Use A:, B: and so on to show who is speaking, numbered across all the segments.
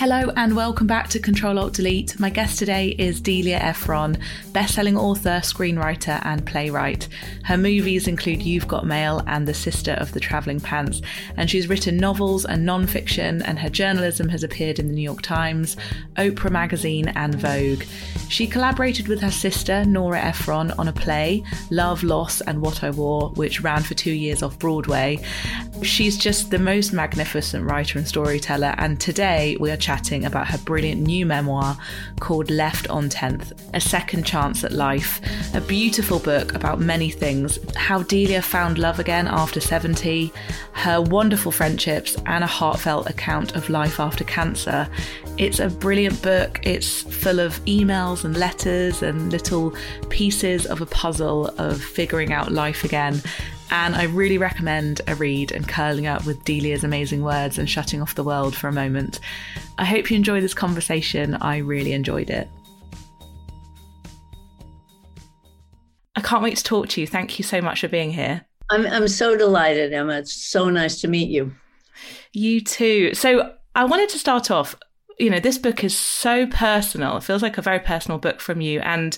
A: Hello and welcome back to Control Alt Delete. My guest today is Delia Ephron, best-selling author, screenwriter, and playwright. Her movies include You've Got Mail and The Sister of the Travelling Pants, and she's written novels and non-fiction, and her journalism has appeared in the New York Times, Oprah Magazine, and Vogue. She collaborated with her sister Nora Ephron on a play, Love, Loss, and What I Wore, which ran for two years off Broadway. She's just the most magnificent writer and storyteller, and today we are chatting about her brilliant new memoir called Left on 10th A Second Chance at Life. A beautiful book about many things how Delia found love again after 70, her wonderful friendships, and a heartfelt account of life after cancer. It's a brilliant book. It's full of emails and letters and little pieces of a puzzle of figuring out life again. And I really recommend a read and curling up with Delia's amazing words and shutting off the world for a moment. I hope you enjoy this conversation. I really enjoyed it. I can't wait to talk to you. Thank you so much for being here.
B: I'm, I'm so delighted, Emma. It's so nice to meet you.
A: You too. So I wanted to start off. You know, this book is so personal. It feels like a very personal book from you. And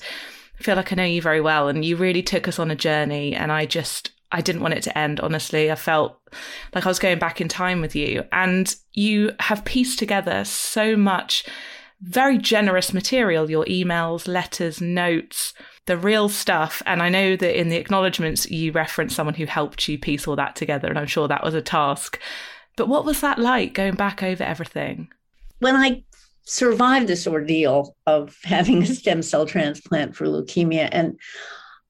A: I feel like I know you very well. And you really took us on a journey. And I just, I didn't want it to end, honestly. I felt like I was going back in time with you. And you have pieced together so much very generous material your emails, letters, notes, the real stuff. And I know that in the acknowledgements, you referenced someone who helped you piece all that together. And I'm sure that was a task. But what was that like going back over everything?
B: When I survived this ordeal of having a stem cell transplant for leukemia, and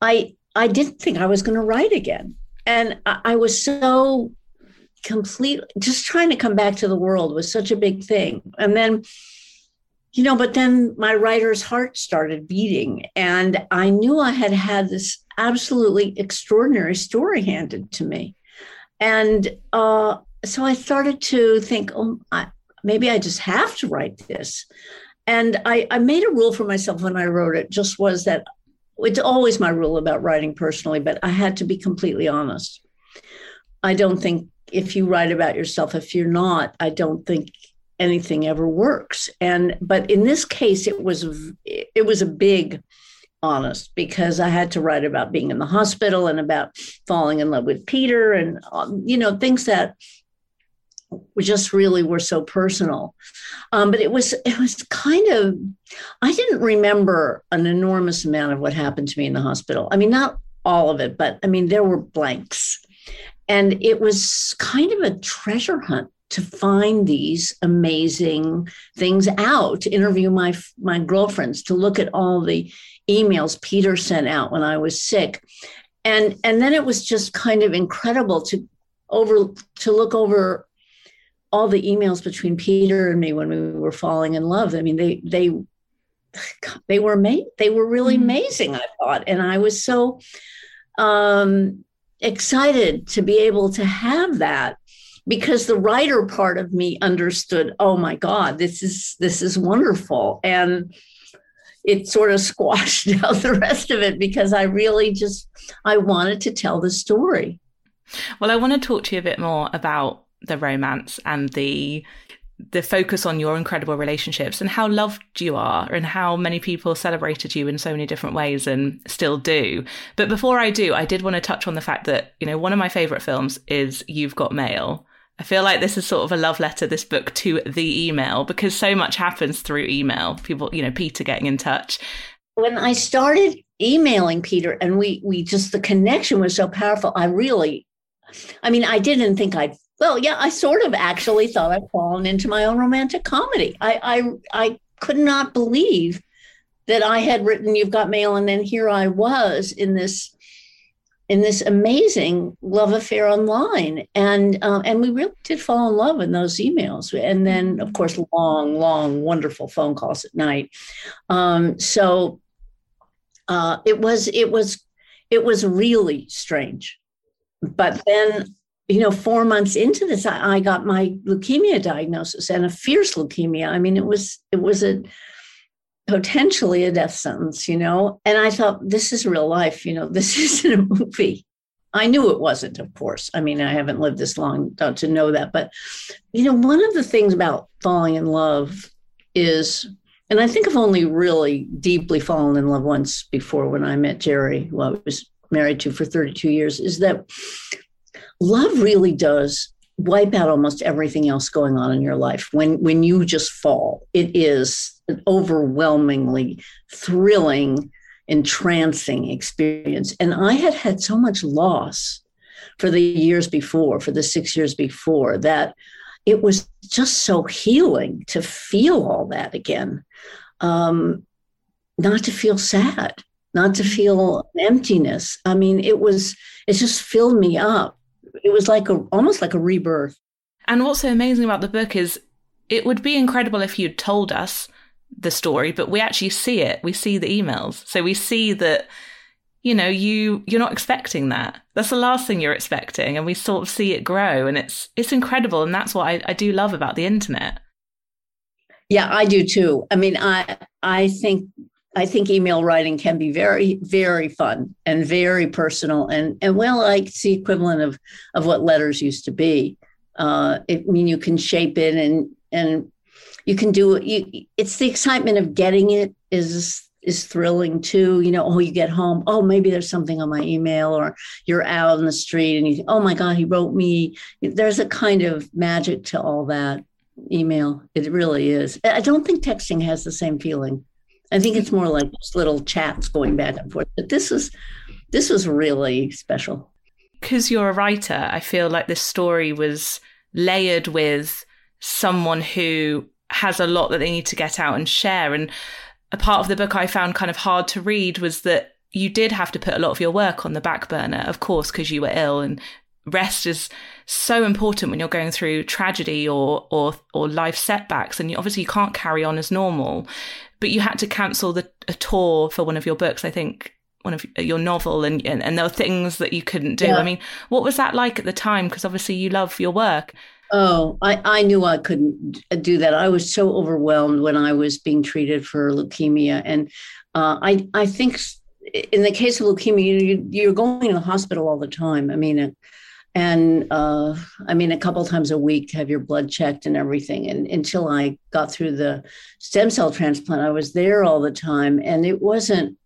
B: I I didn't think I was going to write again. And I, I was so complete, just trying to come back to the world was such a big thing. And then, you know, but then my writer's heart started beating, and I knew I had had this absolutely extraordinary story handed to me. And uh, so I started to think, oh, I, maybe I just have to write this. And I, I made a rule for myself when I wrote it, just was that it's always my rule about writing personally, but I had to be completely honest. I don't think if you write about yourself, if you're not, I don't think anything ever works. And but in this case, it was it was a big honest because I had to write about being in the hospital and about falling in love with Peter and um, you know things that just really were so personal. Um, but it was it was kind of I didn't remember an enormous amount of what happened to me in the hospital. I mean, not all of it, but I mean there were blanks, and it was kind of a treasure hunt to find these amazing things out. To interview my my girlfriends, to look at all the emails Peter sent out when I was sick, and and then it was just kind of incredible to over to look over all the emails between Peter and me when we were falling in love. I mean, they they they were made they were really mm-hmm. amazing, I thought. And I was so um excited to be able to have that because the writer part of me understood, oh my God, this is this is wonderful. And it sort of squashed out the rest of it because I really just I wanted to tell the story.
A: Well, I want to talk to you a bit more about the romance and the the focus on your incredible relationships and how loved you are and how many people celebrated you in so many different ways and still do. But before I do, I did want to touch on the fact that, you know, one of my favorite films is You've Got Mail. I feel like this is sort of a love letter, this book to the email, because so much happens through email. People, you know, Peter getting in touch.
B: When I started emailing Peter and we we just the connection was so powerful, I really I mean, I didn't think I'd well, yeah, I sort of actually thought I'd fallen into my own romantic comedy. I, I, I could not believe that I had written "You've Got Mail," and then here I was in this, in this amazing love affair online, and uh, and we really did fall in love in those emails, and then of course long, long, wonderful phone calls at night. Um, so uh, it was, it was, it was really strange, but then you know, four months into this, I, I, got my leukemia diagnosis and a fierce leukemia. I mean, it was it was a potentially a death sentence, you know. And I thought, this is real life, you know, this isn't a movie. I knew it wasn't, of course. I mean, I haven't lived this long to know that. But, you know, one of the things about falling in love is, and I think I've only really deeply fallen in love once before when I met Jerry, who I was married to for 32 years, is that love really does wipe out almost everything else going on in your life when when you just fall it is an overwhelmingly thrilling entrancing experience. And I had had so much loss for the years before, for the six years before, that it was just so healing to feel all that again. Um, not to feel sad, not to feel emptiness. I mean, it was, it just filled me up. It was like a, almost like a rebirth.
A: And what's so amazing about the book is it would be incredible if you'd told us the story, but we actually see it. We see the emails. So we see that, you know, you you're not expecting that. That's the last thing you're expecting. And we sort of see it grow and it's it's incredible. And that's what I, I do love about the internet.
B: Yeah, I do too. I mean, I I think I think email writing can be very, very fun and very personal and and well, like the equivalent of of what letters used to be. Uh, I mean, you can shape it and and you can do it. It's the excitement of getting it is is thrilling too. You know, oh, you get home, oh, maybe there's something on my email, or you're out in the street and you oh my God, he wrote me. There's a kind of magic to all that email. It really is. I don't think texting has the same feeling. I think it's more like just little chats going back and forth. But this is this was really special.
A: Because you're a writer, I feel like this story was layered with someone who has a lot that they need to get out and share. And a part of the book I found kind of hard to read was that you did have to put a lot of your work on the back burner, of course, because you were ill and rest is so important when you're going through tragedy or or or life setbacks and you, obviously you can't carry on as normal but you had to cancel the a tour for one of your books i think one of your novel and and, and there were things that you couldn't do yeah. i mean what was that like at the time because obviously you love your work
B: Oh, I, I knew I couldn't do that. I was so overwhelmed when I was being treated for leukemia. And uh, I, I think in the case of leukemia, you, are going to the hospital all the time. I mean, uh, and uh, I mean, a couple times a week have your blood checked and everything. And until I got through the stem cell transplant, I was there all the time. And it wasn't,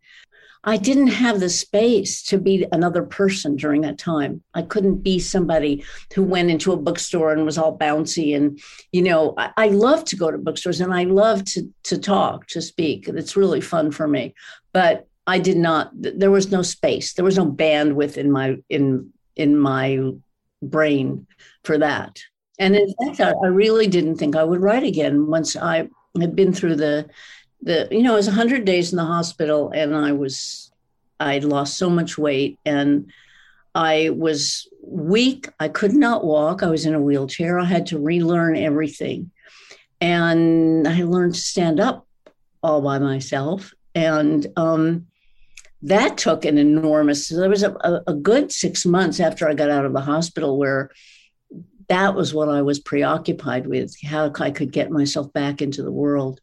B: I didn't have the space to be another person during that time. I couldn't be somebody who went into a bookstore and was all bouncy. And, you know, I, I love to go to bookstores and I love to, to talk, to speak. It's really fun for me. But I did not, there was no space. There was no bandwidth in my, in, in my brain for that. And in fact, I, I really didn't think I would write again once I had been through the the you know it was 100 days in the hospital and i was I'd lost so much weight and i was weak. I could not walk. I was in a wheelchair. I had to relearn everything. And i learned to stand up all by myself. And um, that took an enormous there was a, a good six months after i got out of the hospital where that was what i was preoccupied with how i could get myself back into the world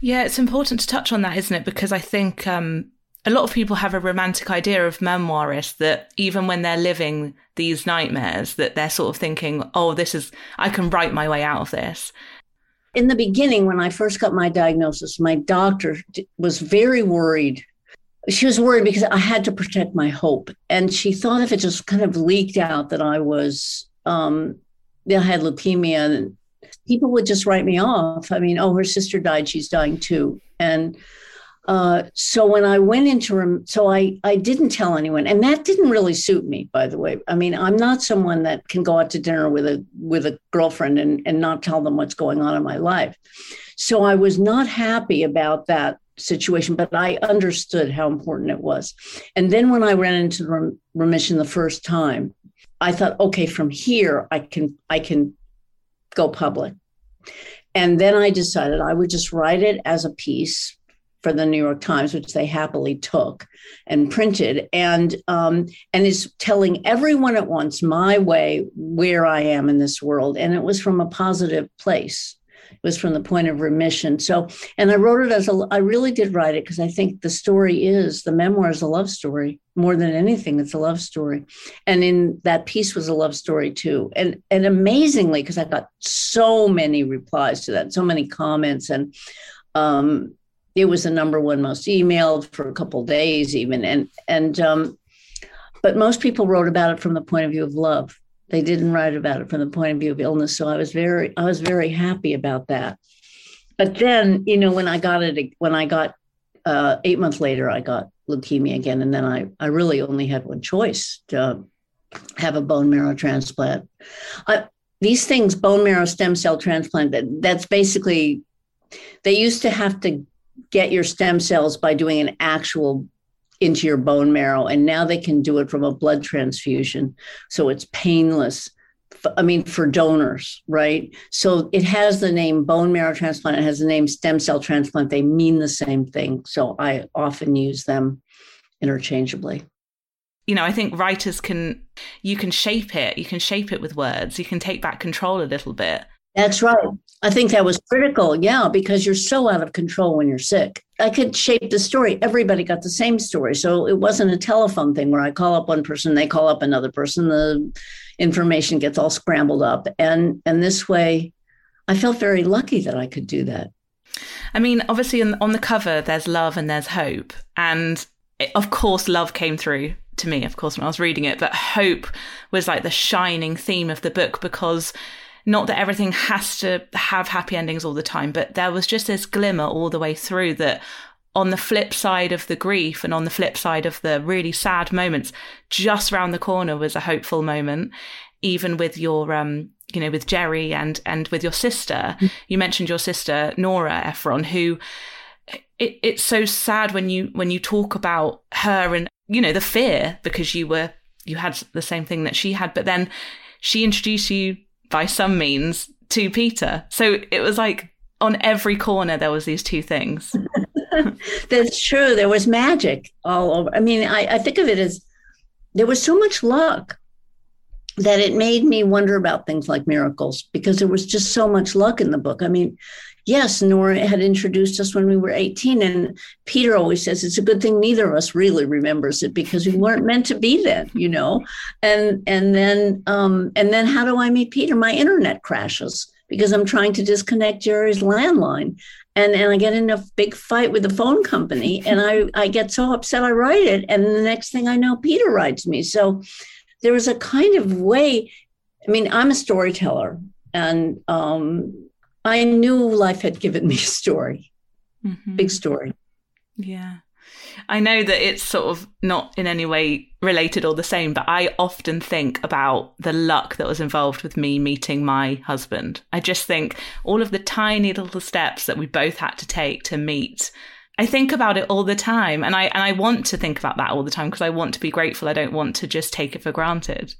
A: yeah, it's important to touch on that, isn't it? Because I think um, a lot of people have a romantic idea of memoirists that even when they're living these nightmares, that they're sort of thinking, "Oh, this is I can write my way out of this."
B: In the beginning, when I first got my diagnosis, my doctor was very worried. She was worried because I had to protect my hope, and she thought if it just kind of leaked out that I was um, I had leukemia and people would just write me off. I mean, oh, her sister died, she's dying too. And uh, so when I went into so I I didn't tell anyone, and that didn't really suit me, by the way. I mean, I'm not someone that can go out to dinner with a with a girlfriend and and not tell them what's going on in my life. So I was not happy about that situation, but I understood how important it was. And then when I ran into rem- remission the first time, I thought, okay, from here I can I can go public. And then I decided I would just write it as a piece for the New York Times, which they happily took and printed, and um, and is telling everyone at once my way where I am in this world, and it was from a positive place. It was from the point of remission. So, and I wrote it as a, I really did write it because I think the story is the memoir is a love story more than anything. It's a love story, and in that piece was a love story too. And and amazingly, because I got so many replies to that, so many comments, and um, it was the number one most emailed for a couple days even, and and um, but most people wrote about it from the point of view of love they didn't write about it from the point of view of illness so i was very i was very happy about that. But then you know when i got it when i got uh, eight months later i got leukemia again and then i i really only had one choice to have a bone marrow transplant. I, these things bone marrow stem cell transplant that, that's basically they used to have to get your stem cells by doing an actual into your bone marrow. And now they can do it from a blood transfusion. So it's painless. I mean, for donors, right? So it has the name bone marrow transplant, it has the name stem cell transplant. They mean the same thing. So I often use them interchangeably.
A: You know, I think writers can, you can shape it, you can shape it with words, you can take back control a little bit.
B: That's right. I think that was critical. Yeah, because you're so out of control when you're sick. I could shape the story. Everybody got the same story. So it wasn't a telephone thing where I call up one person, they call up another person, the information gets all scrambled up. And and this way I felt very lucky that I could do that.
A: I mean, obviously on the cover there's love and there's hope. And of course love came through to me, of course, when I was reading it, but hope was like the shining theme of the book because not that everything has to have happy endings all the time, but there was just this glimmer all the way through that on the flip side of the grief and on the flip side of the really sad moments, just round the corner was a hopeful moment. Even with your, um, you know, with Jerry and and with your sister, mm-hmm. you mentioned your sister Nora Ephron, who it, it's so sad when you when you talk about her and you know the fear because you were you had the same thing that she had, but then she introduced you by some means to Peter. So it was like on every corner there was these two things.
B: That's true. There was magic all over. I mean, I, I think of it as there was so much luck that it made me wonder about things like miracles because there was just so much luck in the book. I mean, yes, Nora had introduced us when we were 18. And Peter always says it's a good thing neither of us really remembers it because we weren't meant to be then, you know. And and then um, and then how do I meet Peter? My internet crashes because I'm trying to disconnect Jerry's landline. And, and I get in a big fight with the phone company and I, I get so upset I write it. And the next thing I know, Peter writes me. So there was a kind of way. I mean, I'm a storyteller and um, I knew life had given me a story, mm-hmm. big story.
A: Yeah. I know that it's sort of not in any way related or the same, but I often think about the luck that was involved with me meeting my husband. I just think all of the tiny little steps that we both had to take to meet. I think about it all the time and I and I want to think about that all the time because I want to be grateful. I don't want to just take it for granted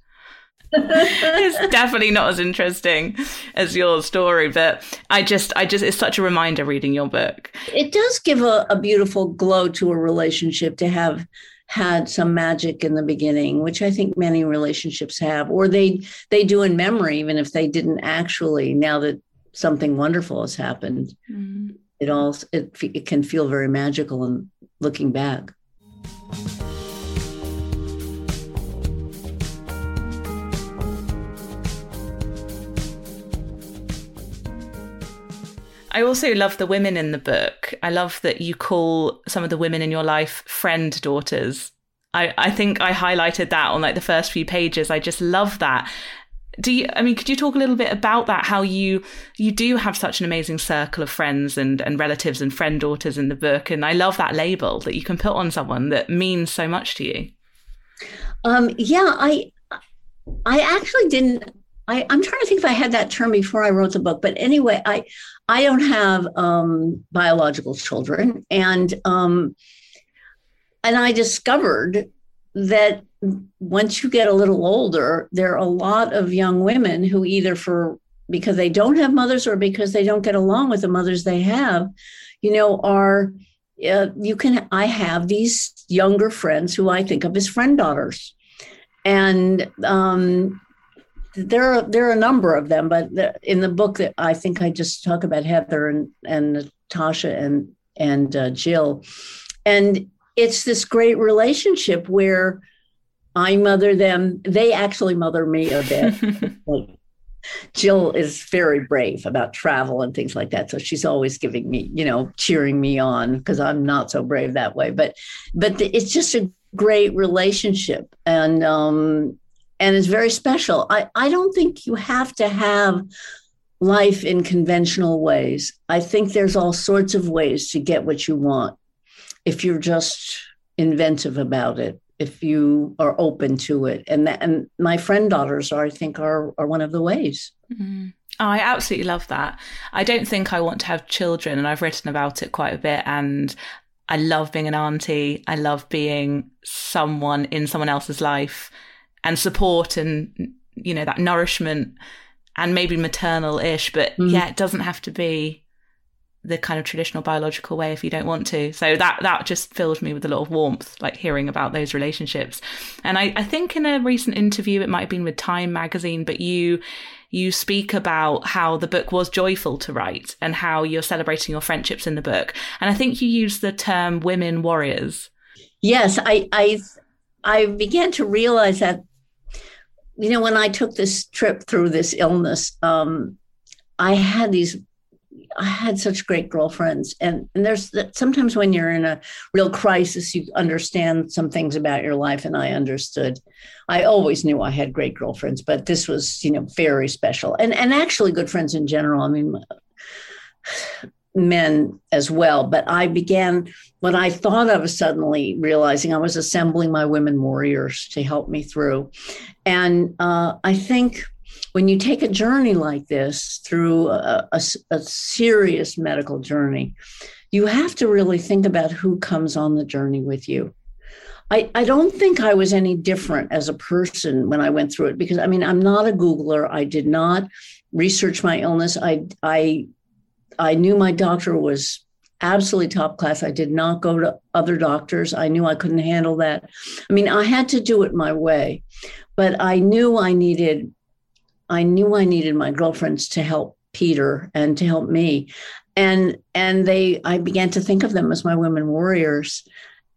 A: it's definitely not as interesting as your story, but I just, I just, it's such a reminder reading your book.
B: It does give a, a beautiful glow to a relationship to have had some magic in the beginning, which I think many relationships have, or they they do in memory, even if they didn't actually. Now that something wonderful has happened, mm. It all it, it can feel very magical and looking back.
A: I also love the women in the book. I love that you call some of the women in your life friend daughters. I, I think I highlighted that on like the first few pages. I just love that. Do you I mean could you talk a little bit about that how you you do have such an amazing circle of friends and and relatives and friend daughters in the book and I love that label that you can put on someone that means so much to you.
B: Um yeah, I I actually didn't I, am trying to think if I had that term before I wrote the book, but anyway, I I don't have um, biological children, and um, and I discovered that once you get a little older, there are a lot of young women who either for because they don't have mothers or because they don't get along with the mothers they have, you know, are uh, you can I have these younger friends who I think of as friend daughters, and um, there are there are a number of them, but in the book that I think I just talk about Heather and and Natasha and and uh, Jill, and it's this great relationship where I mother them. They actually mother me a bit. Jill is very brave about travel and things like that. So she's always giving me, you know, cheering me on because I'm not so brave that way. But but the, it's just a great relationship and um and it's very special. I, I don't think you have to have life in conventional ways. I think there's all sorts of ways to get what you want if you're just inventive about it if you are open to it and that, and my friend daughters are i think are are one of the ways
A: mm-hmm. oh, i absolutely love that i don't think i want to have children and i've written about it quite a bit and i love being an auntie i love being someone in someone else's life and support and you know that nourishment and maybe maternal ish but mm-hmm. yeah it doesn't have to be the kind of traditional biological way if you don't want to. So that that just filled me with a lot of warmth, like hearing about those relationships. And I, I think in a recent interview, it might have been with Time magazine, but you you speak about how the book was joyful to write and how you're celebrating your friendships in the book. And I think you use the term women warriors.
B: Yes, I I I began to realize that you know when I took this trip through this illness, um, I had these I had such great girlfriends, and and there's sometimes when you're in a real crisis, you understand some things about your life, and I understood. I always knew I had great girlfriends, but this was you know very special, and and actually good friends in general. I mean, men as well. But I began when I thought was suddenly realizing I was assembling my women warriors to help me through, and uh, I think when you take a journey like this through a, a, a, serious medical journey, you have to really think about who comes on the journey with you. I, I don't think I was any different as a person when I went through it because I mean I'm not a Googler. I did not research my illness. I I I knew my doctor was absolutely top class. I did not go to other doctors. I knew I couldn't handle that. I mean, I had to do it my way, but I knew I needed I knew I needed my girlfriends to help Peter and to help me. And and they I began to think of them as my women warriors.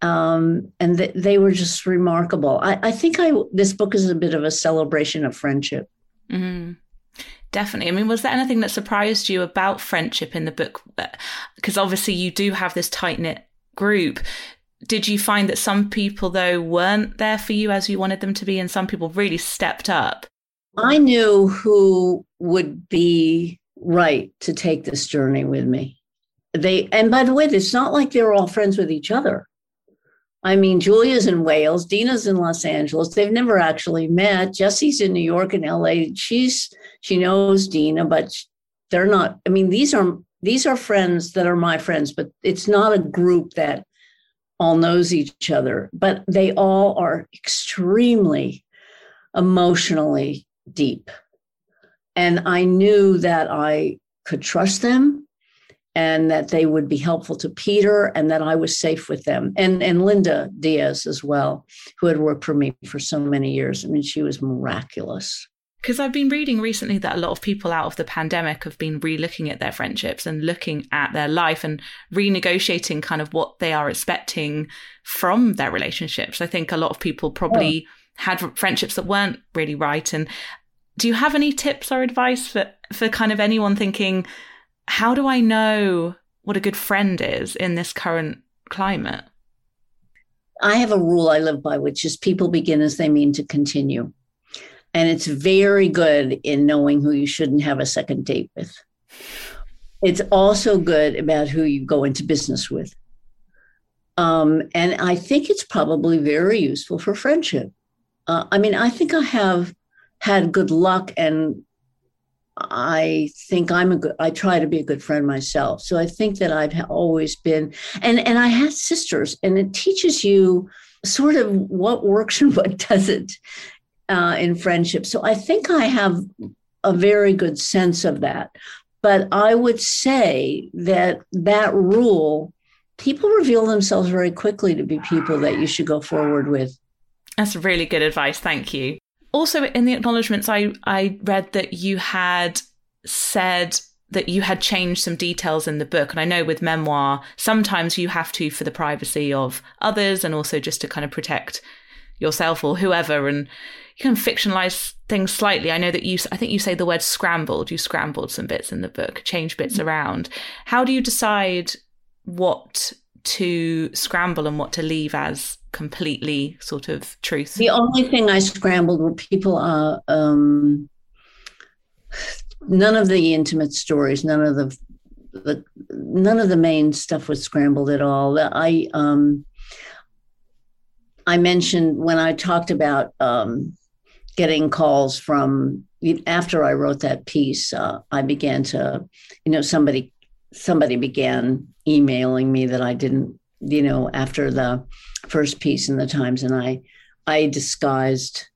B: Um, and th- they were just remarkable. I, I, think I this book is a bit of a celebration of friendship.
A: Mm-hmm. Definitely. I mean, was there anything that surprised you about friendship in the book? Because obviously, you do have this tight knit group. Did you find that some people, though, weren't there for you as you wanted them to be, and some people really stepped up?
B: I knew who would be right to take this journey with me. They and by the way, it's not like they're all friends with each other. I mean, Julia's in Wales, Dina's in Los Angeles. They've never actually met. Jesse's in New York and LA. She's she knows Dina, but they're not. I mean, these are these are friends that are my friends, but it's not a group that all knows each other. But they all are extremely emotionally deep. And I knew that I could trust them and that they would be helpful to Peter and that I was safe with them. And, and Linda Diaz as well, who had worked for me for so many years. I mean, she was miraculous.
A: Because I've been reading recently that a lot of people out of the pandemic have been re looking at their friendships and looking at their life and renegotiating kind of what they are expecting from their relationships. I think a lot of people probably oh. had friendships that weren't really right. And do you have any tips or advice for for kind of anyone thinking how do i know what a good friend is in this current climate?
B: I have a rule i live by which is people begin as they mean to continue. And it's very good in knowing who you shouldn't have a second date with. It's also good about who you go into business with. Um, and i think it's probably very useful for friendship. Uh, i mean i think i have had good luck and I think I'm a good I try to be a good friend myself. So I think that I've always been and and I had sisters and it teaches you sort of what works and what doesn't uh, in friendship. So I think I have a very good sense of that. But I would say that that rule people reveal themselves very quickly to be people that you should go forward with.
A: That's really good advice. Thank you. Also in the acknowledgements, I, I read that you had said that you had changed some details in the book. And I know with memoir, sometimes you have to for the privacy of others and also just to kind of protect yourself or whoever. And you can fictionalize things slightly. I know that you, I think you say the word scrambled. You scrambled some bits in the book, change bits mm-hmm. around. How do you decide what to scramble and what to leave as completely sort of truth?
B: The only thing I scrambled were people, are um, none of the intimate stories, none of the, the, none of the main stuff was scrambled at all. I, um, I mentioned when I talked about um, getting calls from after I wrote that piece, uh, I began to, you know, somebody somebody began emailing me that I didn't, you know, after the first piece in the Times, and I I disguised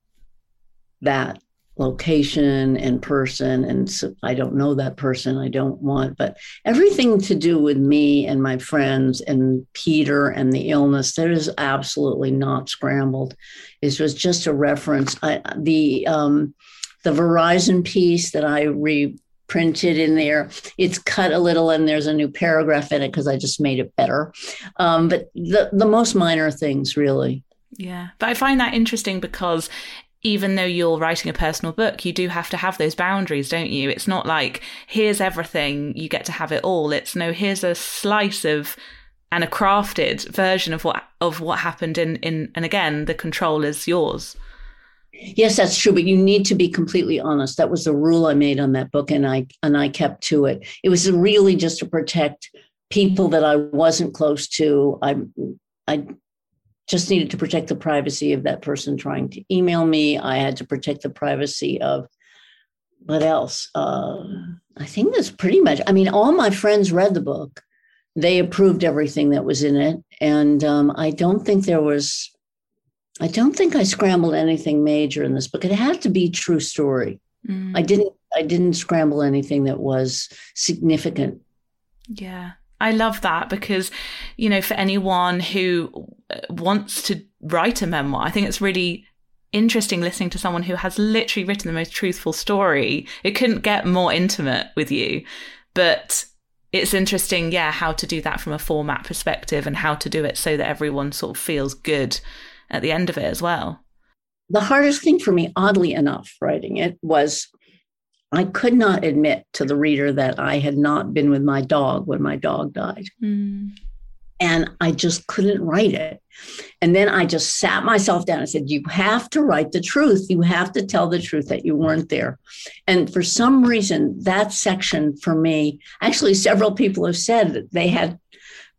B: that location and person and so i don't know that person i don't want but everything to do with me and my friends and peter and the illness that is absolutely not scrambled. It was just a reference. I, the um, the verizon piece that i reprinted in there it's cut a little and there's a new paragraph in it because i just made it better um, but the the most minor things really
A: yeah, but I find that interesting because even though you're writing a personal book, you do have to have those boundaries, don't you? It's not like, here's everything, you get to have it all. It's no, here's a slice of and a crafted version of what of what happened in in and again, the control is yours.
B: Yes, that's true, but you need to be completely honest. That was the rule I made on that book and I and I kept to it. It was really just to protect people that I wasn't close to. I I just needed to protect the privacy of that person trying to email me. I had to protect the privacy of what else? Uh, I think that's pretty much. I mean, all my friends read the book. They approved everything that was in it, and um, I don't think there was. I don't think I scrambled anything major in this book. It had to be true story. Mm. I didn't. I didn't scramble anything that was significant.
A: Yeah. I love that because, you know, for anyone who uh, wants to write a memoir, I think it's really interesting listening to someone who has literally written the most truthful story. It couldn't get more intimate with you, but it's interesting, yeah, how to do that from a format perspective and how to do it so that everyone sort of feels good at the end of it as well.
B: The hardest thing for me, oddly enough, writing it was I could not admit to the reader that I had not been with my dog when my dog died. Mm. And I just couldn't write it. And then I just sat myself down and said, You have to write the truth. You have to tell the truth that you weren't there. And for some reason, that section for me, actually, several people have said that they had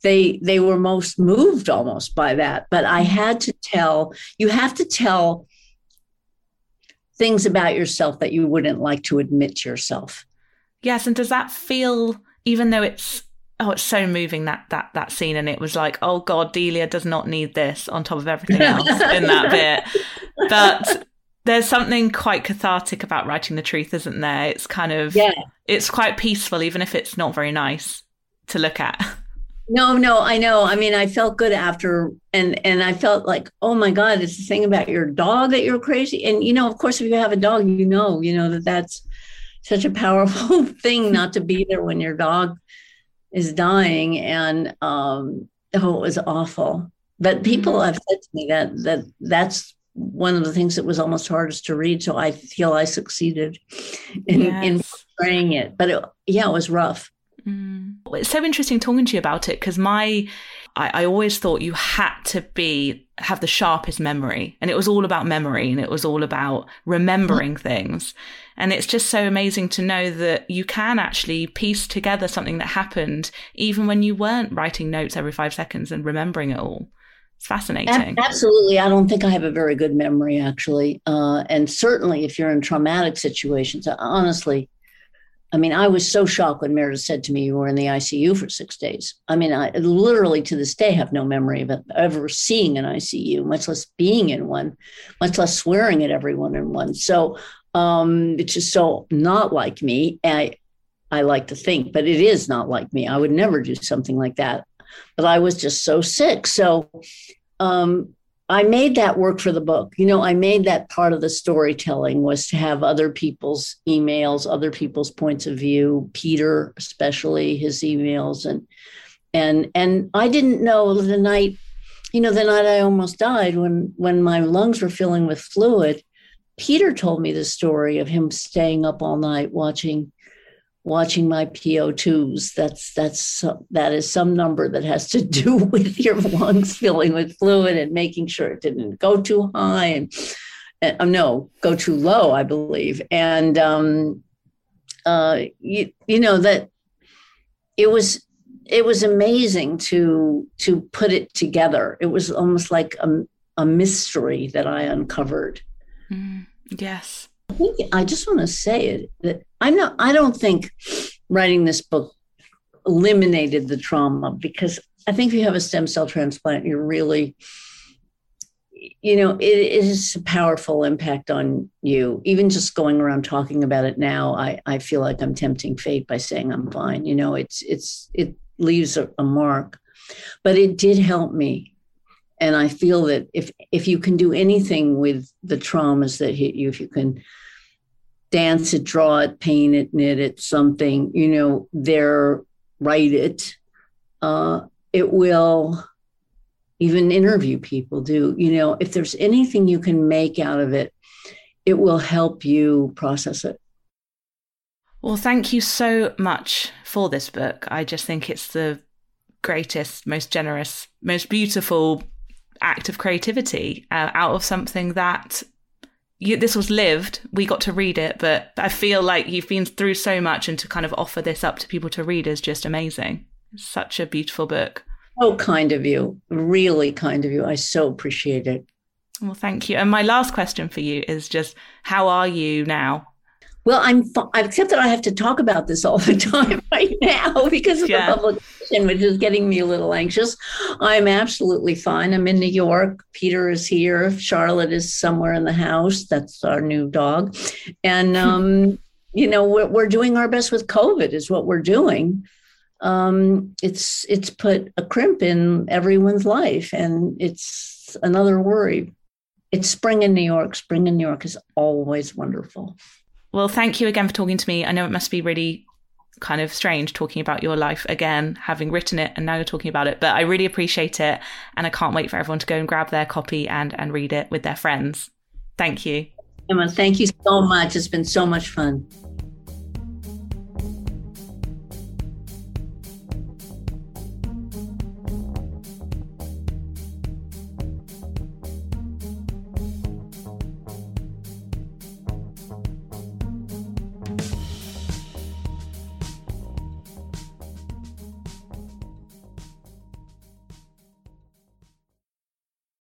B: they they were most moved almost by that but i mm-hmm. had to tell you have to tell things about yourself that you wouldn't like to admit to yourself.
A: Yes, and does that feel even though it's oh it's so moving that that that scene and it was like oh god Delia does not need this on top of everything else in that bit. But there's something quite cathartic about writing the truth, isn't there? It's kind of yeah. it's quite peaceful even if it's not very nice to look at.
B: No, no, I know. I mean, I felt good after, and and I felt like, oh my God, it's the thing about your dog that you're crazy. And you know, of course, if you have a dog, you know, you know that that's such a powerful thing not to be there when your dog is dying. And um, oh, it was awful. But people have said to me that that that's one of the things that was almost hardest to read. So I feel I succeeded in yes. in portraying it. But it, yeah, it was rough.
A: Mm. It's so interesting talking to you about it because my I, I, always thought you had to be have the sharpest memory and it was all about memory and it was all about remembering mm. things. And it's just so amazing to know that you can actually piece together something that happened even when you weren't writing notes every five seconds and remembering it all. It's fascinating.
B: absolutely. I don't think i have a very good memory actually. Uh, and certainly if you're in traumatic situations honestly I mean, I was so shocked when Meredith said to me, You were in the ICU for six days. I mean, I literally to this day have no memory of ever seeing an ICU, much less being in one, much less swearing at everyone in one. So um, it's just so not like me. I, I like to think, but it is not like me. I would never do something like that. But I was just so sick. So um, I made that work for the book. You know, I made that part of the storytelling was to have other people's emails, other people's points of view, Peter especially his emails and and and I didn't know the night, you know, the night I almost died when when my lungs were filling with fluid. Peter told me the story of him staying up all night watching watching my PO2s. That's that's that is some number that has to do with your lungs filling with fluid and making sure it didn't go too high and uh, no, go too low, I believe. And um, uh, you, you know that it was it was amazing to to put it together. It was almost like a, a mystery that I uncovered.
A: Mm, yes.
B: I, think, I just want to say it that I'm not. I don't think writing this book eliminated the trauma because I think if you have a stem cell transplant, you're really, you know, it, it is a powerful impact on you. Even just going around talking about it now, I, I feel like I'm tempting fate by saying I'm fine. You know, it's it's it leaves a, a mark, but it did help me and i feel that if if you can do anything with the traumas that hit you if you can dance it, draw it, paint it, knit it, something, you know, there, write it. Uh, it will even interview people do, you know, if there's anything you can make out of it, it will help you process it.
A: Well, thank you so much for this book. I just think it's the greatest, most generous, most beautiful act of creativity uh, out of something that you, this was lived. We got to read it, but I feel like you've been through so much, and to kind of offer this up to people to read is just amazing. It's such a beautiful book.
B: So kind of you, really kind of you. I so appreciate it.
A: Well, thank you. And my last question for you is just, how are you now?
B: Well, I'm except that I have to talk about this all the time right now because of yeah. the publication, which is getting me a little anxious. I'm absolutely fine. I'm in New York. Peter is here. Charlotte is somewhere in the house. That's our new dog, and um, you know we're, we're doing our best with COVID. Is what we're doing. Um, it's it's put a crimp in everyone's life, and it's another worry. It's spring in New York. Spring in New York is always wonderful.
A: Well, thank you again for talking to me. I know it must be really kind of strange talking about your life again, having written it and now you're talking about it, but I really appreciate it. And I can't wait for everyone to go and grab their copy and, and read it with their friends. Thank you.
B: Emma, thank you so much. It's been so much fun.